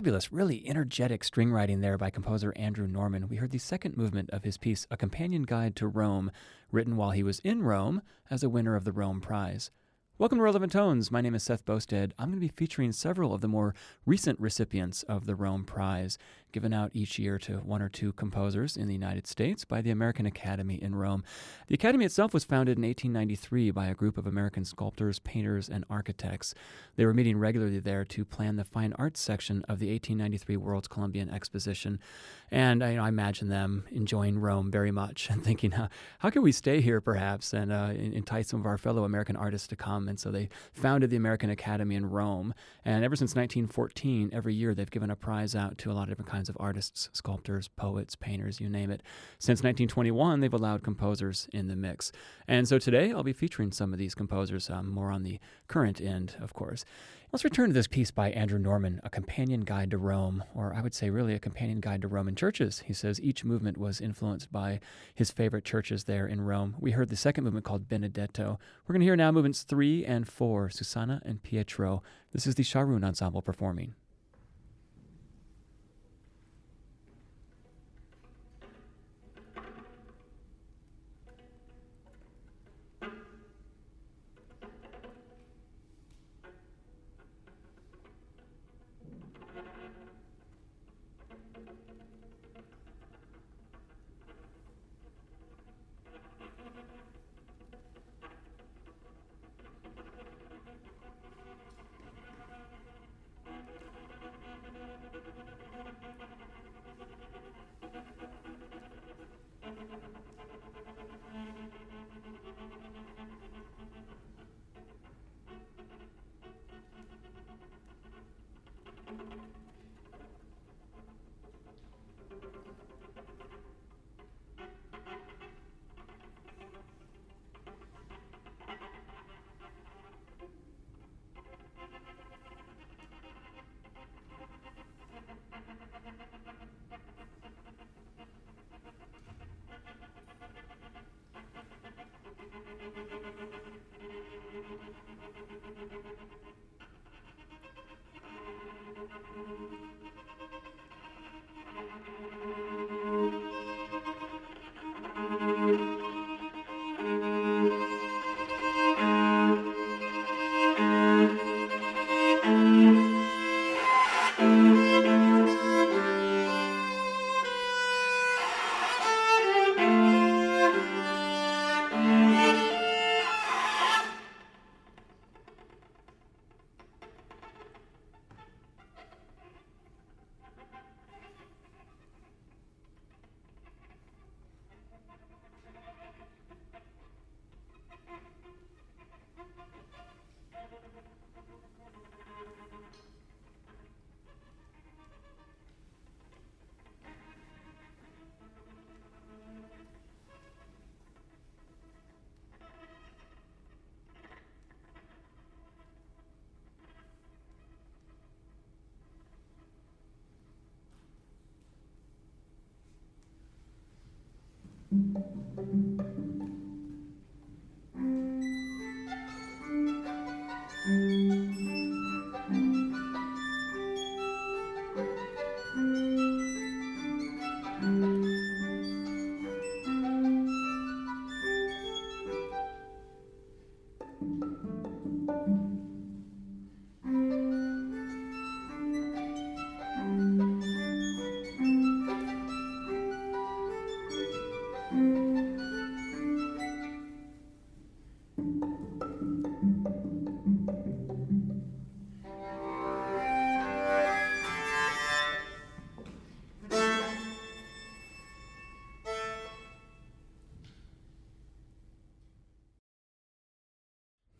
fabulous, really energetic string writing there by composer Andrew Norman. We heard the second movement of his piece, A Companion Guide to Rome, written while he was in Rome as a winner of the Rome Prize. Welcome to Relevant Tones. My name is Seth Boustead. I'm going to be featuring several of the more recent recipients of the Rome Prize, given out each year to one or two composers in the United States by the American Academy in Rome. The Academy itself was founded in 1893 by a group of American sculptors, painters, and architects. They were meeting regularly there to plan the fine arts section of the 1893 World's Columbian Exposition. And I, you know, I imagine them enjoying Rome very much and thinking, how, how can we stay here perhaps and uh, entice some of our fellow American artists to come and so they founded the American Academy in Rome. And ever since 1914, every year they've given a prize out to a lot of different kinds of artists, sculptors, poets, painters, you name it. Since 1921, they've allowed composers in the mix. And so today I'll be featuring some of these composers, um, more on the current end, of course. Let's return to this piece by Andrew Norman, A Companion Guide to Rome, or I would say really a companion guide to Roman churches. He says each movement was influenced by his favorite churches there in Rome. We heard the second movement called Benedetto. We're going to hear now movements three and four, Susanna and Pietro. This is the Scharoun Ensemble performing.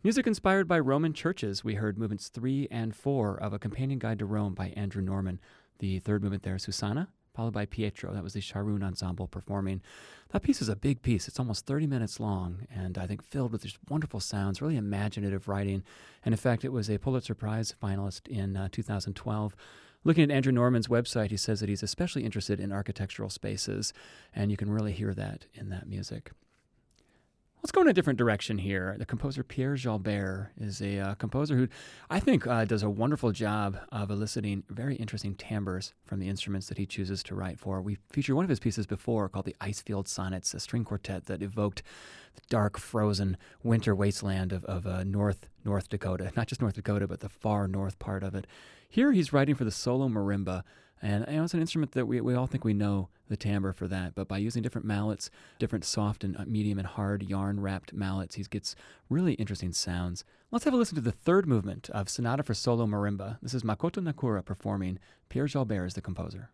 Music inspired by Roman churches. We heard movements three and four of A Companion Guide to Rome by Andrew Norman. The third movement there, Susanna, followed by Pietro. That was the Scharoun Ensemble performing. That piece is a big piece. It's almost 30 minutes long and I think filled with just wonderful sounds, really imaginative writing. And in fact, it was a Pulitzer Prize finalist in uh, 2012. Looking at Andrew Norman's website, he says that he's especially interested in architectural spaces, and you can really hear that in that music. Let's go in a different direction here. The composer Pierre Jalbert is a uh, composer who I think uh, does a wonderful job of eliciting very interesting timbres from the instruments that he chooses to write for. We featured one of his pieces before called the Icefield Sonnets, a string quartet that evoked the dark, frozen winter wasteland of, of uh, North North Dakota, not just North Dakota, but the far north part of it. Here he's writing for the solo marimba, and you know, it's an instrument that we, we all think we know the timbre for that, but by using different mallets, different soft and uh, medium and hard yarn wrapped mallets, he gets really interesting sounds. Let's have a listen to the third movement of Sonata for Solo Marimba. This is Makoto Nakura performing. Pierre Jalbert is the composer.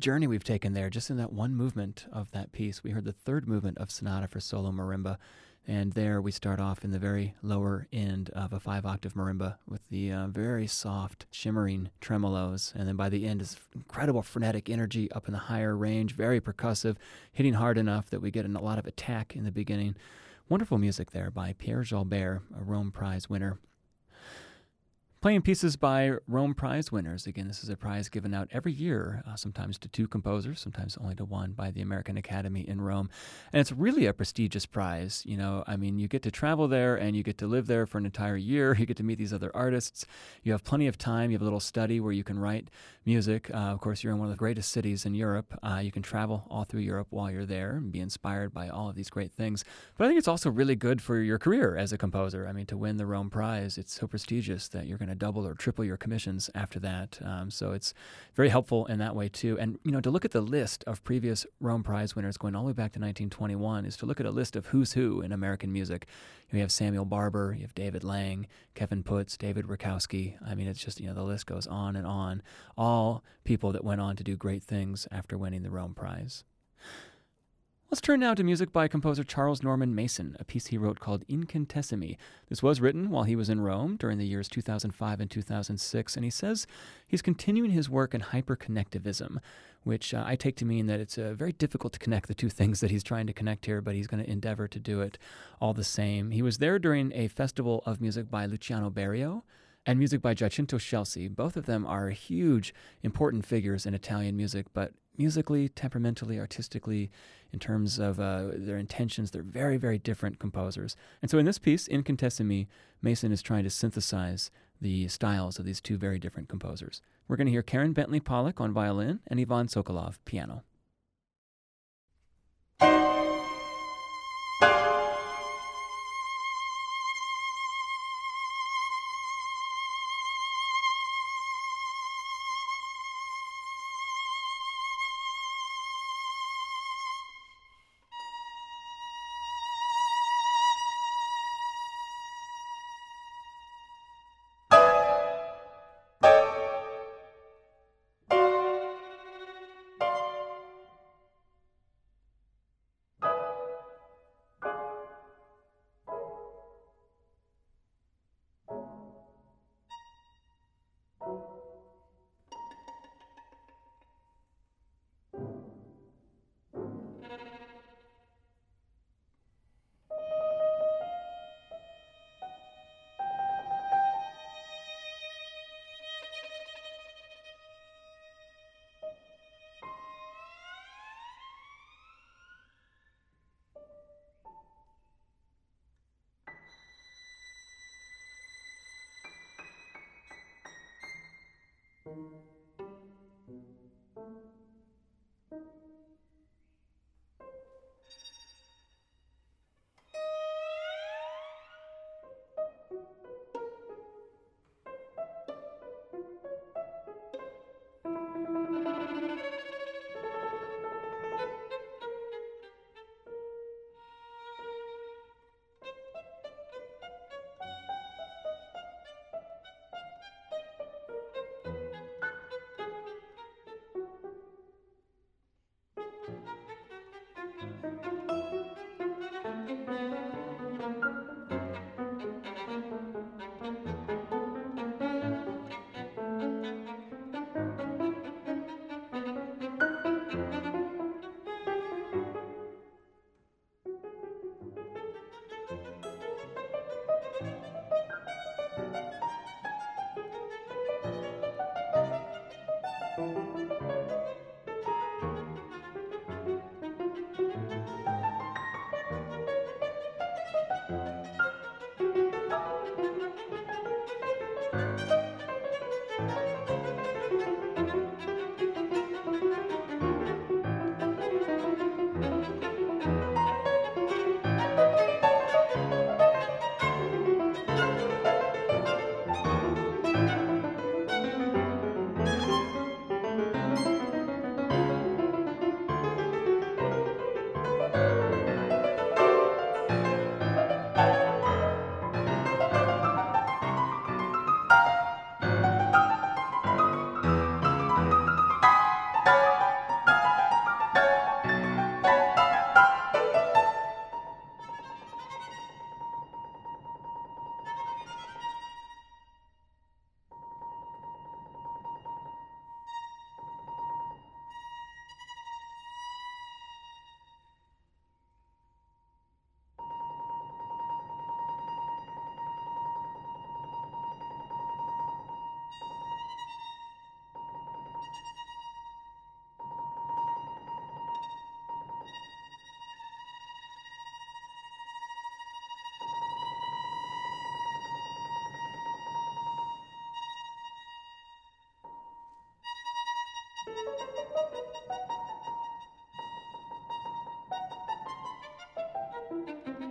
Journey we've taken there just in that one movement of that piece. We heard the third movement of Sonata for Solo Marimba. And there we start off in the very lower end of a five octave marimba with the uh, very soft, shimmering tremolos. And then by the end is incredible frenetic energy up in the higher range, very percussive, hitting hard enough that we get a lot of attack in the beginning. Wonderful music there by Pierre Jalbert, a Rome Prize winner. Playing pieces by Rome Prize winners. Again, this is a prize given out every year, uh, sometimes to two composers, sometimes only to one by the American Academy in Rome. And it's really a prestigious prize. You know, I mean, you get to travel there and you get to live there for an entire year. You get to meet these other artists. You have plenty of time. You have a little study where you can write music. Uh, of course, you're in one of the greatest cities in Europe. Uh, you can travel all through Europe while you're there and be inspired by all of these great things. But I think it's also really good for your career as a composer. I mean, to win the Rome Prize, it's so prestigious that you're going to double or triple your commissions after that. Um, so it's very helpful in that way too. And you know, to look at the list of previous Rome Prize winners going all the way back to 1921 is to look at a list of who's who in American music. You have Samuel Barber, you have David Lang, Kevin Puts, David Rakowski. I mean, it's just you know the list goes on and on. All people that went on to do great things after winning the Rome Prize. Let's turn now to music by composer Charles Norman Mason, a piece he wrote called Incantesimi. This was written while he was in Rome during the years 2005 and 2006, and he says he's continuing his work in hyperconnectivism, which uh, I take to mean that it's uh, very difficult to connect the two things that he's trying to connect here, but he's going to endeavor to do it all the same. He was there during a festival of music by Luciano Berio and music by Giacinto Scelsi. Both of them are huge, important figures in Italian music, but musically, temperamentally, artistically, in terms of uh, their intentions, they're very, very different composers. And so in this piece, Incantesimi, Mason is trying to synthesize the styles of these two very different composers. We're going to hear Karen Bentley Pollick on violin and Ivan Sokolov piano. Thank you.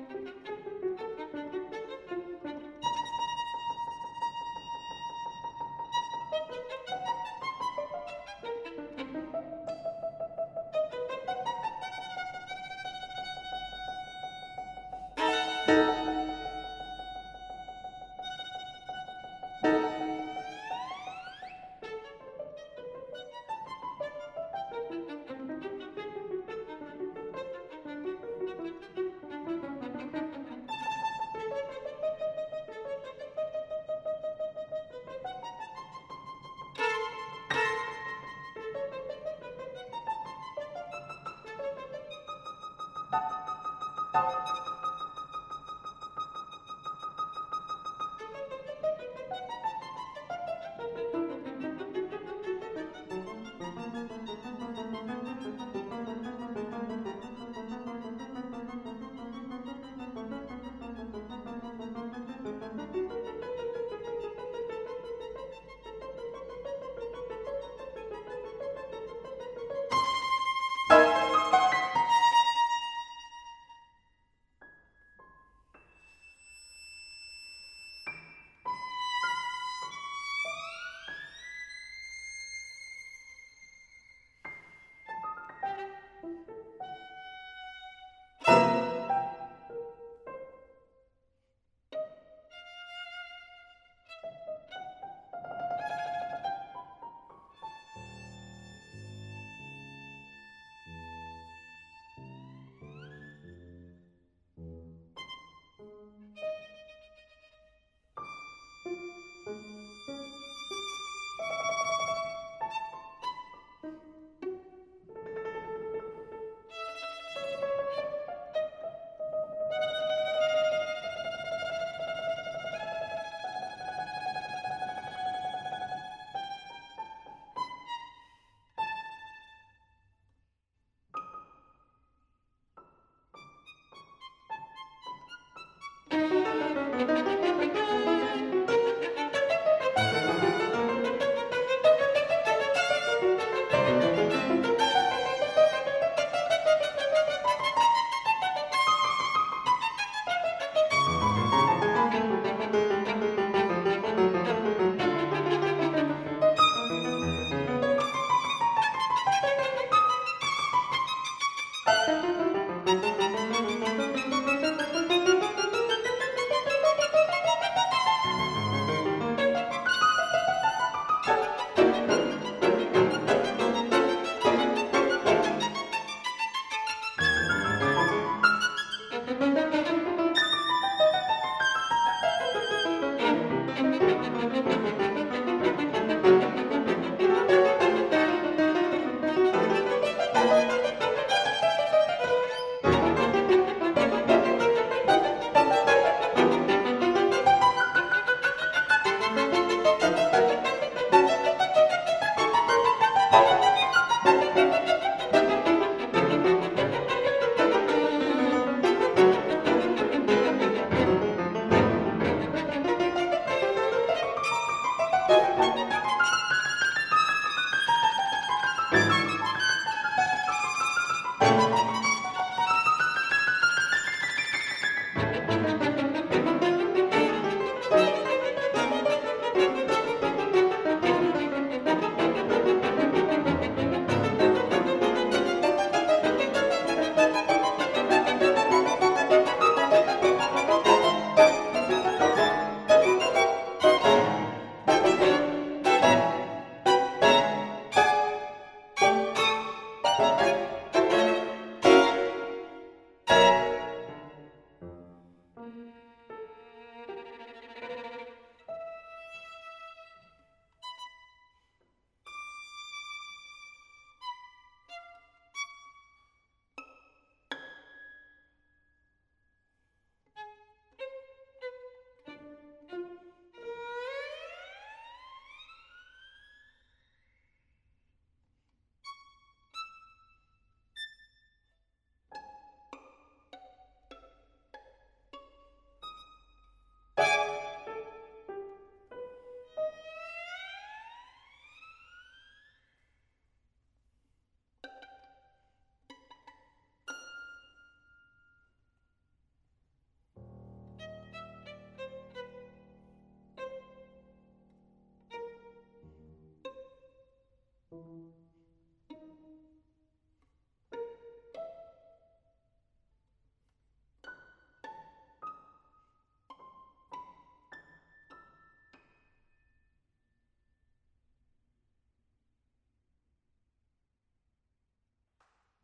you.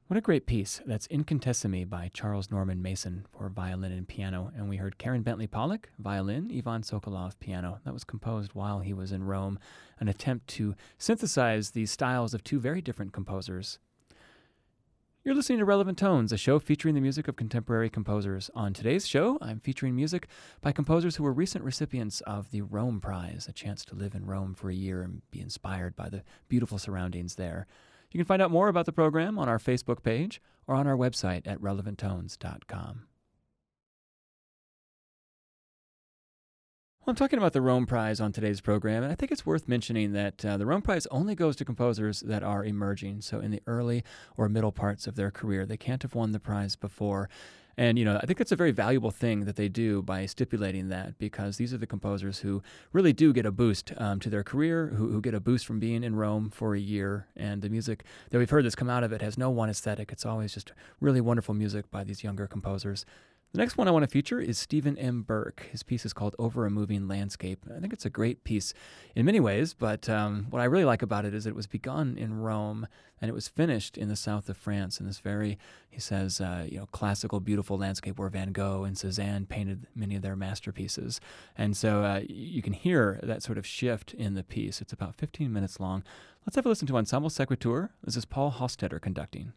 What a great piece. That's Incantesimi by Charles Norman Mason for violin and piano. And we heard Karen Bentley Pollick, violin, Ivan Sokolov, piano. That was composed while he was in Rome, an attempt to synthesize the styles of two very different composers. You're listening to Relevant Tones, a show featuring the music of contemporary composers. On today's show, I'm featuring music by composers who were recent recipients of the Rome Prize, a chance to live in Rome for a year and be inspired by the beautiful surroundings there. You can find out more about the program on our Facebook page or on our website at relevanttones.com. Well, I'm talking about the Rome Prize on today's program, and I think it's worth mentioning that uh, the Rome Prize only goes to composers that are emerging, so in the early or middle parts of their career. They can't have won the prize before. And, you know, I think that's a very valuable thing that they do by stipulating that because these are the composers who really do get a boost um, to their career, who, who get a boost from being in Rome for a year. And the music that we've heard that's come out of it has no one aesthetic. It's always just really wonderful music by these younger composers. The next one I want to feature is Stephen M. Burke. His piece is called Over a Moving Landscape. I think it's a great piece in many ways, but um, what I really like about it is it was begun in Rome and it was finished in the south of France in this very, he says, uh, you know, classical, beautiful landscape where Van Gogh and Cezanne painted many of their masterpieces. And so uh, you can hear that sort of shift in the piece. It's about 15 minutes long. Let's have a listen to Ensemble Sequitur. This is Paul Hostetter conducting.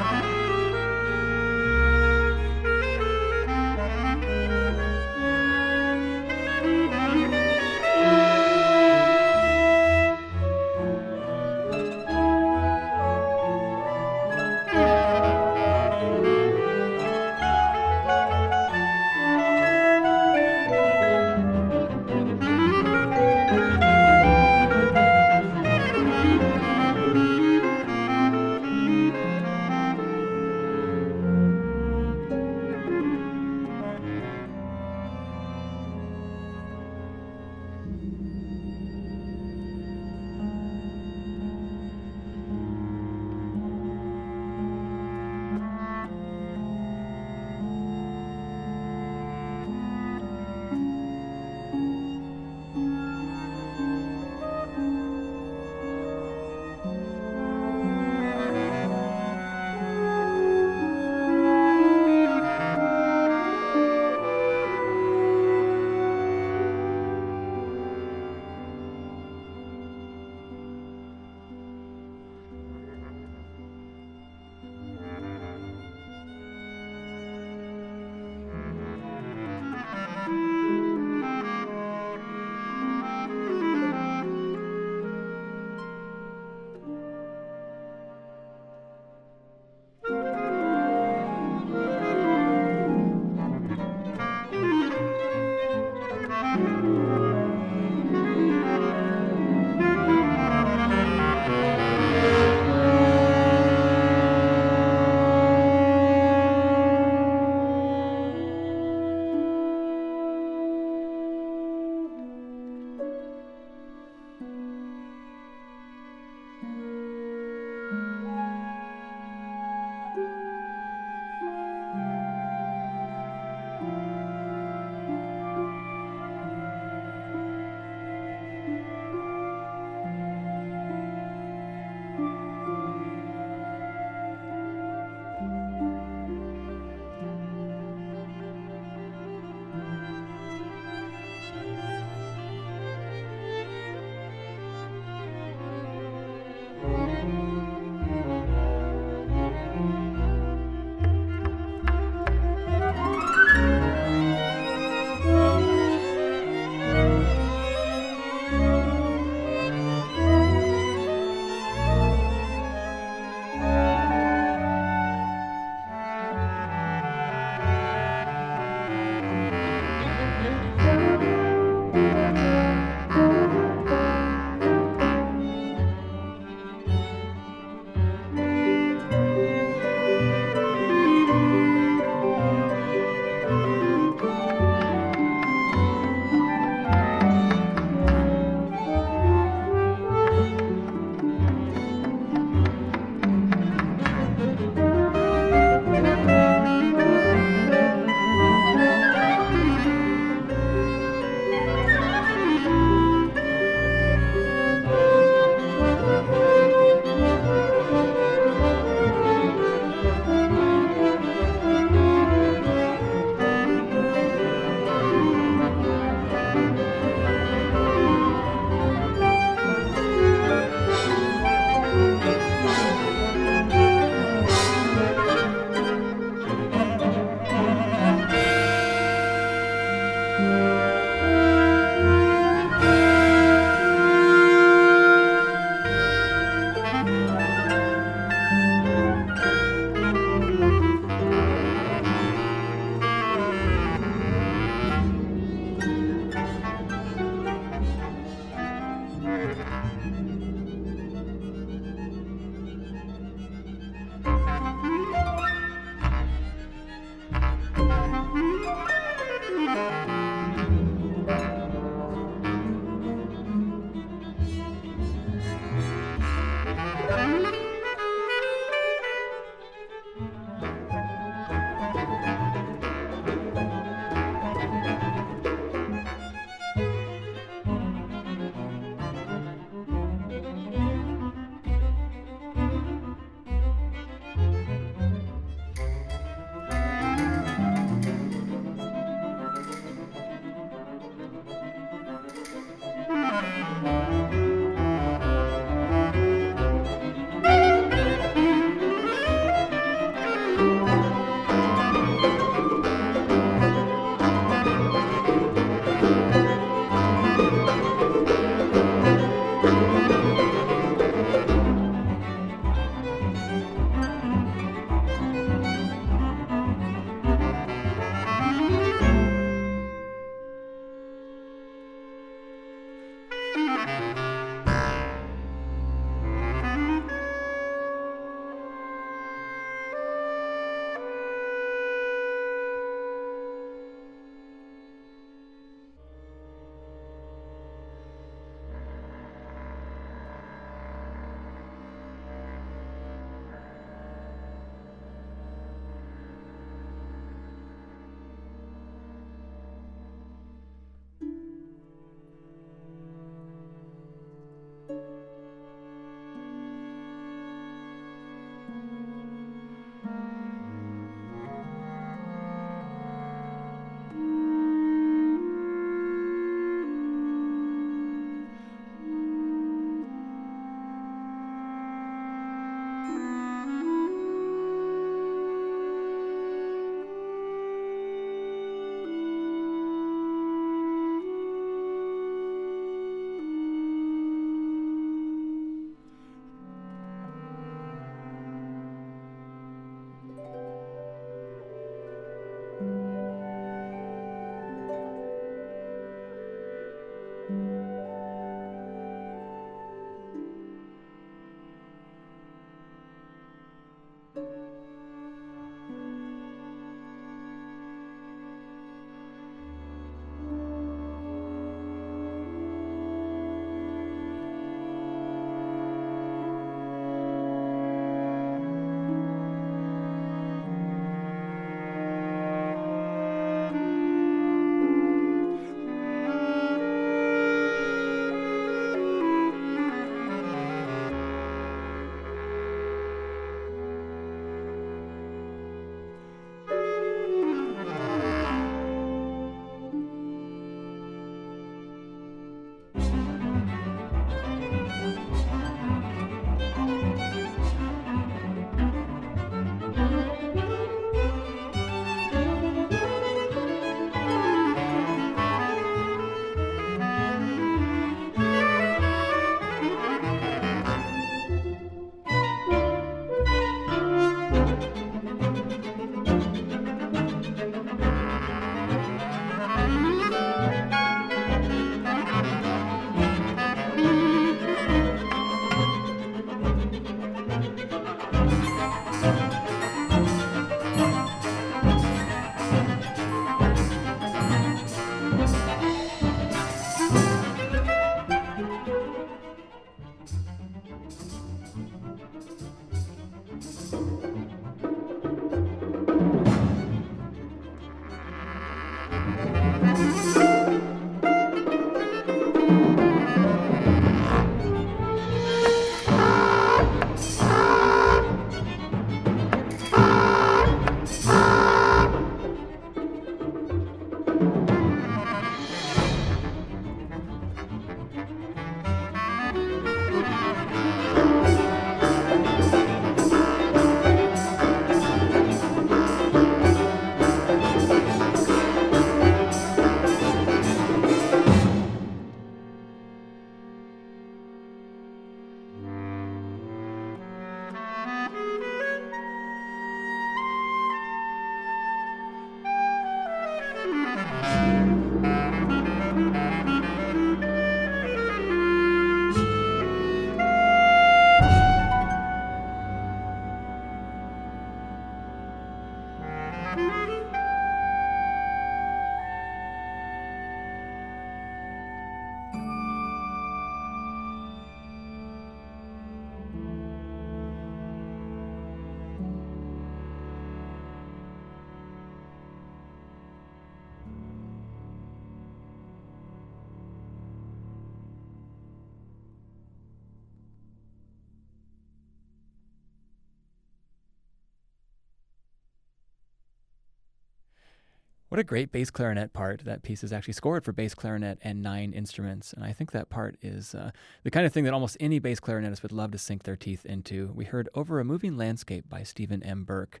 What a great bass clarinet part. That piece is actually scored for bass clarinet and nine instruments. And I think that part is uh, the kind of thing that almost any bass clarinetist would love to sink their teeth into. We heard Over a Moving Landscape by Stephen M. Burke.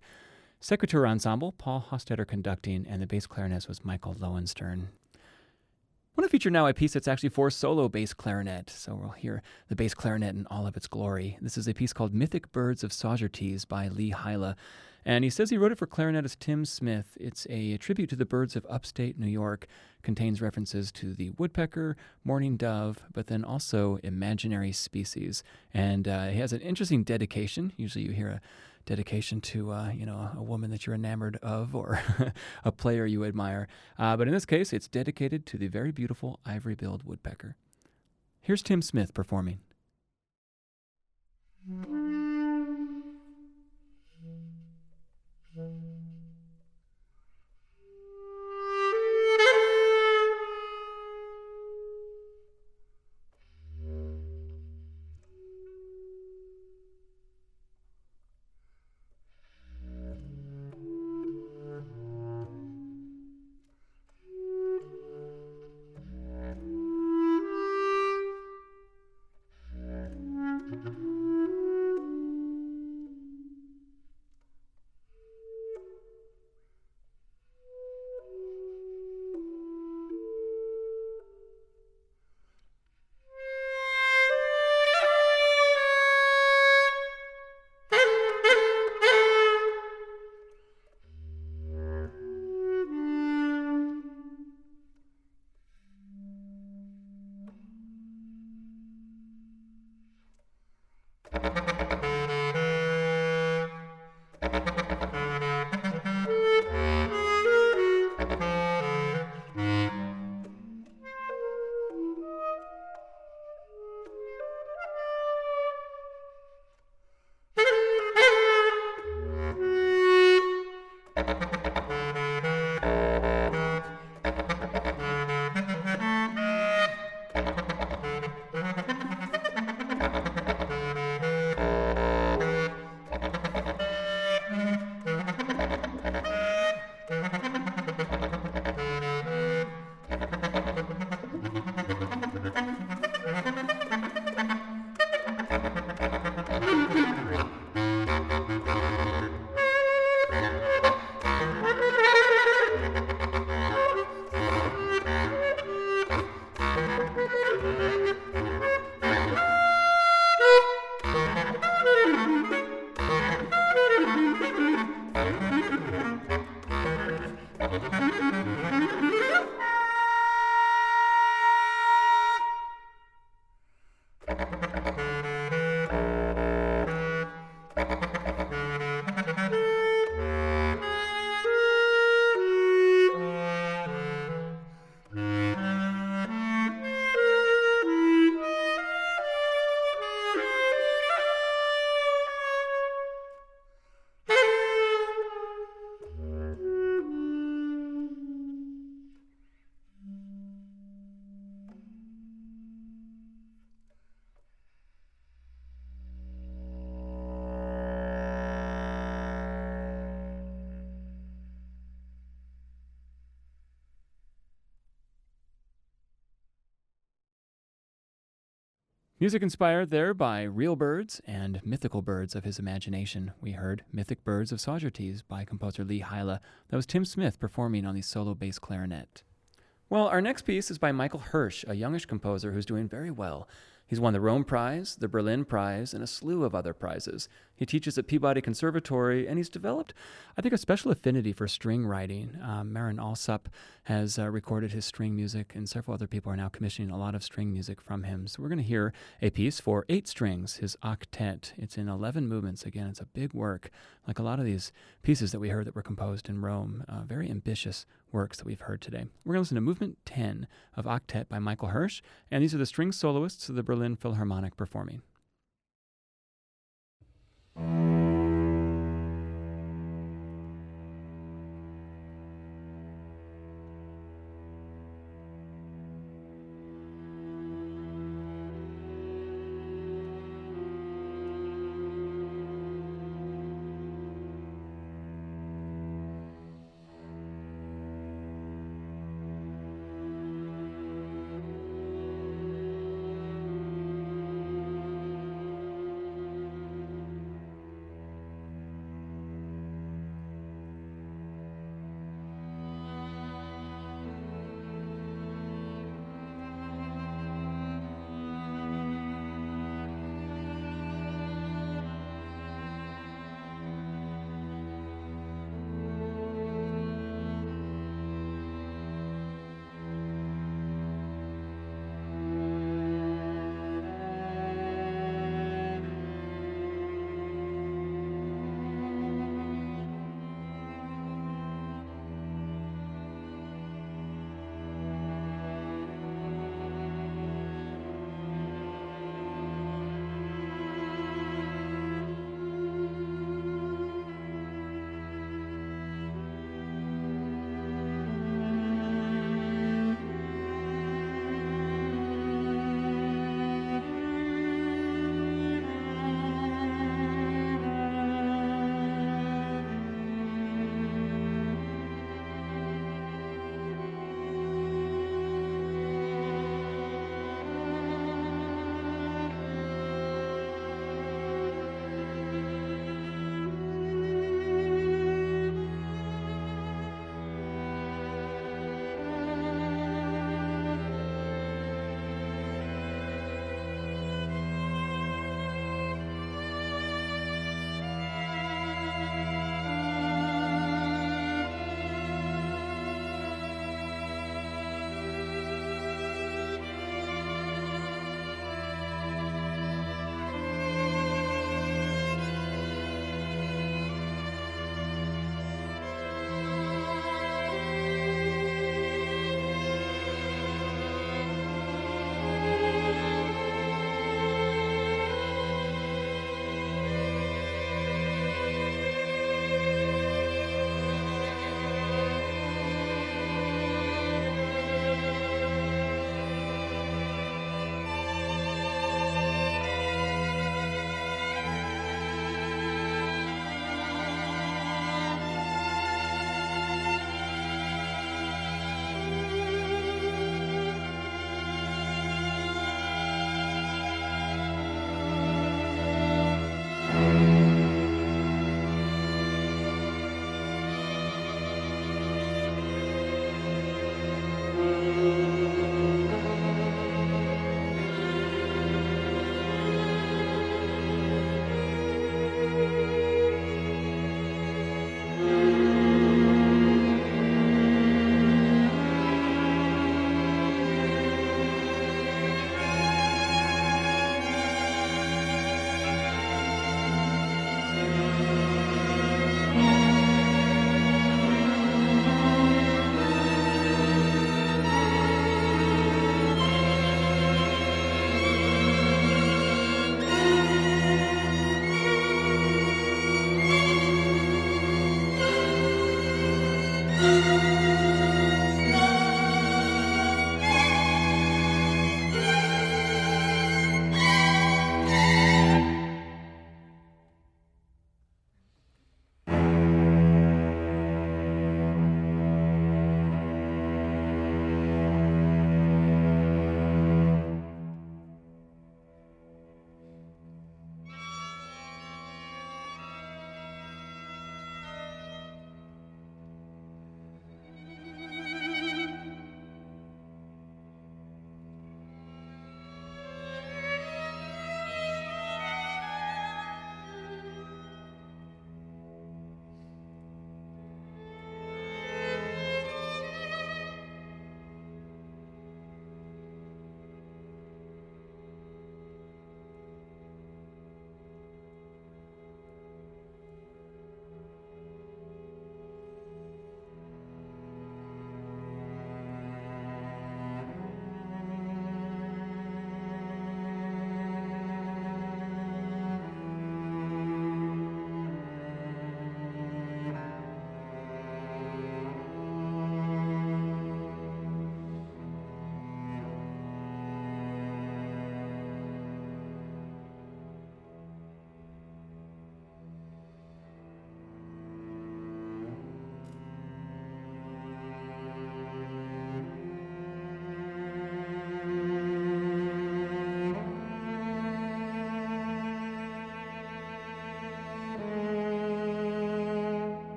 Sequitur Ensemble, Paul Hostetter conducting, and the bass clarinetist was Michael Lowenstern. I want to feature now a piece that's actually for solo bass clarinet, so we'll hear the bass clarinet in all of its glory. This is a piece called Mythic Birds of Saugerties by Lee Hyla. And he says he wrote it for clarinetist Tim Smith. It's a tribute to the birds of upstate New York, contains references to the woodpecker, mourning dove, but then also imaginary species. And uh, he has an interesting dedication. Usually you hear a dedication to uh, you know a woman that you're enamored of or a player you admire. Uh, but in this case, it's dedicated to the very beautiful ivory-billed woodpecker. Here's Tim Smith performing. Music inspired there by real birds and mythical birds of his imagination. We heard Mythic Birds of Saugerties by composer Lee Hyla. That was Tim Smith performing on the solo bass clarinet. Well, our next piece is by Michael Hirsch, a youngish composer who's doing very well. He's won the Rome Prize, the Berlin Prize, and a slew of other prizes. He teaches at Peabody Conservatory, and he's developed, I think, a special affinity for string writing. Um, Marin Alsop has uh, recorded his string music, and several other people are now commissioning a lot of string music from him. So we're going to hear a piece for eight strings, his octet. It's in 11 movements. Again, it's a big work, like a lot of these pieces that we heard that were composed in Rome. Uh, very ambitious works that we've heard today. We're going to listen to Movement 10 of Octet by Michael Hirsch, and these are the string soloists of the Berlin Philharmonic performing.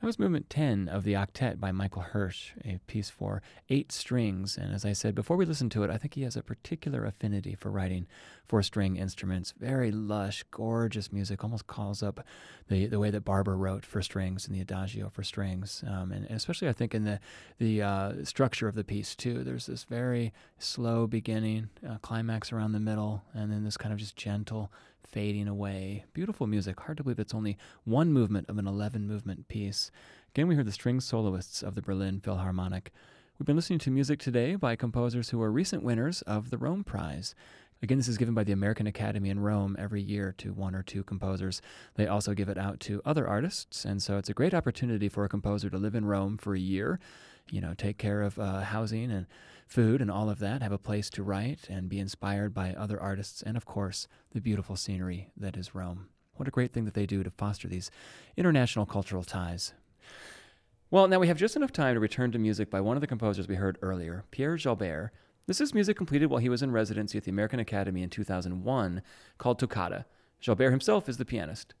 That was movement 10 of the octet by Michael Hirsch, a piece for eight strings. And as I said before we listen to it, I think he has a particular affinity for writing for string instruments. Very lush, gorgeous music, almost calls up the, the way that Barber wrote for strings and the adagio for strings. Um, and, especially, I think, in the, the uh, structure of the piece, too. There's this very slow beginning, uh, climax around the middle, and then this kind of just gentle fading away. Beautiful music. Hard to believe it's only one movement of an 11 movement piece. Again, we heard the string soloists of the Berlin Philharmonic. We've been listening to music today by composers who are recent winners of the Rome Prize. Again, this is given by the American Academy in Rome every year to one or two composers. They also give it out to other artists, and so it's a great opportunity for a composer to live in Rome for a year, you know, take care of uh, housing and food and all of that, have a place to write and be inspired by other artists, and of course, the beautiful scenery that is Rome. What a great thing that they do to foster these international cultural ties. Well, now we have just enough time to return to music by one of the composers we heard earlier, Pierre Jalbert. This is music completed while he was in residency at the American Academy in 2001 called Toccata. Jalbert himself is the pianist.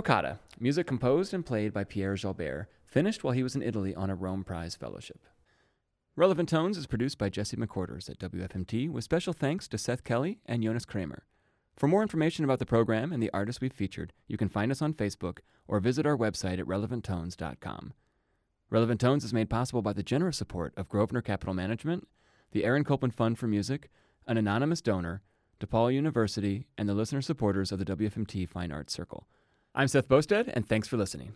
Toccata, music composed and played by Pierre Jalbert, finished while he was in Italy on a Rome Prize fellowship. Relevant Tones is produced by Jesse McQuarters at WFMT with special thanks to Seth Kelly and Jonas Kramer. For more information about the program and the artists we've featured, you can find us on Facebook or visit our website at relevanttones.com. Relevant Tones is made possible by the generous support of Grosvenor Capital Management, the Aaron Copland Fund for Music, an anonymous donor, DePaul University, and the listener supporters of the WFMT Fine Arts Circle. I'm Seth Boustead, and thanks for listening.